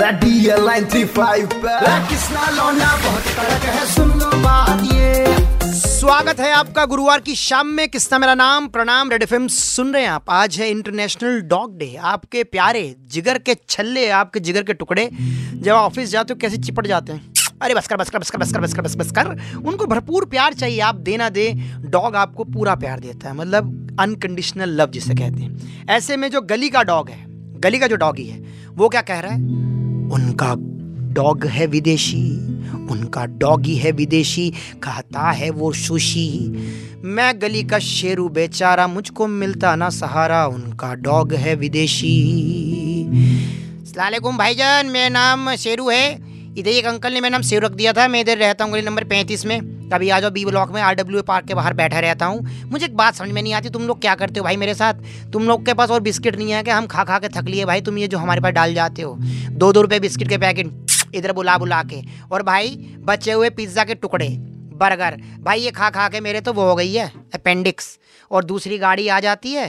Line three five लौंडा बहुत कड़क है सुन लो बात ये। स्वागत है आपका गुरुवार की शाम में। किसना मेरा नाम प्रणाम रेड एफ़ सुन रहे हैं आप। आज है इंटरनेशनल डॉग डे आपके प्यारे जिगर के छल्ले आपके जिगर के टुकड़े जब ऑफ़िस जाते हो कैसे चिपट जाते हैं? अरे बस कर बस कर बस कर बस कर बस कर बस बस कर। उनको भरपूर प्यार चाहिए। आप देना दे डॉग आपको पूरा प्यार देता है। मतलब अनकंडीशनल लव जिसे कहते हैं। ऐसे में जो गली का डॉग है गली का जो डॉगी है वो क्या कह रहा है? उनका डॉग है विदेशी, उनका डॉगी है विदेशी, कहता है वो सुशी। मैं गली का शेरू बेचारा, मुझको मिलता ना सहारा, उनका डॉग है विदेशी। सलामकुम भाईजान, मेरा नाम शेरू है। इधर एक अंकल ने मेरा नाम शेरू रख दिया था, मैं इधर रहता हूँ गली नंबर पैंतीस में। कभी आ जाओ बी ब्लॉक में आर डब्ल्यू पार्क के बाहर बैठा रहता हूँ। मुझे एक बात समझ में नहीं आती, तुम लोग क्या करते हो भाई मेरे साथ? तुम लोग के पास और बिस्किट नहीं है कि हम खा खा के थक लिए भाई, तुम ये जो हमारे पास डाल जाते हो। दो दो रुपये बिस्किट के पैकेट इधर बुला बुला के। और भाई, बचे हुए पिज़्ज़ा के टुकड़े, बर्गर, भाई ये खा खा के मेरे तो वो हो गई है, अपेंडिक्स। और दूसरी गाड़ी आ जाती है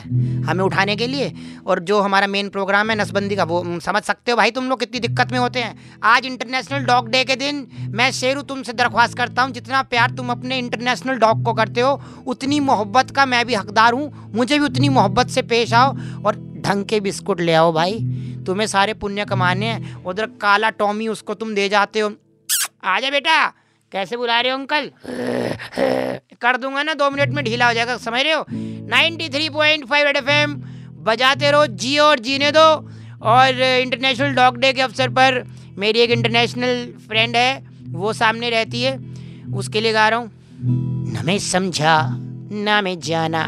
हमें उठाने के लिए। और जो हमारा मेन प्रोग्राम है, नसबंदी का, वो समझ सकते हो भाई तुम लोग कितनी दिक्कत में होते हैं। आज इंटरनेशनल डॉग डे के दिन मैं शेरू तुमसे दरख्वास्त करता हूँ, जितना प्यार तुम अपने इंटरनेशनल डॉग को करते हो, उतनी मोहब्बत का मैं भी हकदार हूँ। मुझे भी उतनी मोहब्बत से पेश आओ और ढंग के बिस्कुट ले आओ भाई। तुम्हें सारे पुण्य कमाने हैं। उधर काला टॉमी उसको तुम दे जाते हो। आ आजा बेटा। कैसे बुला रहे हो, अंकल? कर दूँगा ना, दो मिनट में ढीला हो जाएगा, समझ रहे हो? 93.5 रेड एफएम बजाते रहो, जियो और जीने दो। और इंटरनेशनल डॉग डे के अवसर पर मेरी एक इंटरनेशनल फ्रेंड है, वो सामने रहती है, उसके लिए गा रहा हूँ। न मैं समझा, ना मैं जाना,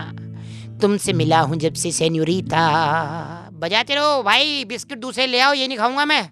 तुमसे मिला हूँ जब से सेन्यूरिता बजाते रहो, भाई, बिस्किट दूसरे ले आओ, ये नहीं खाऊँगा मैं।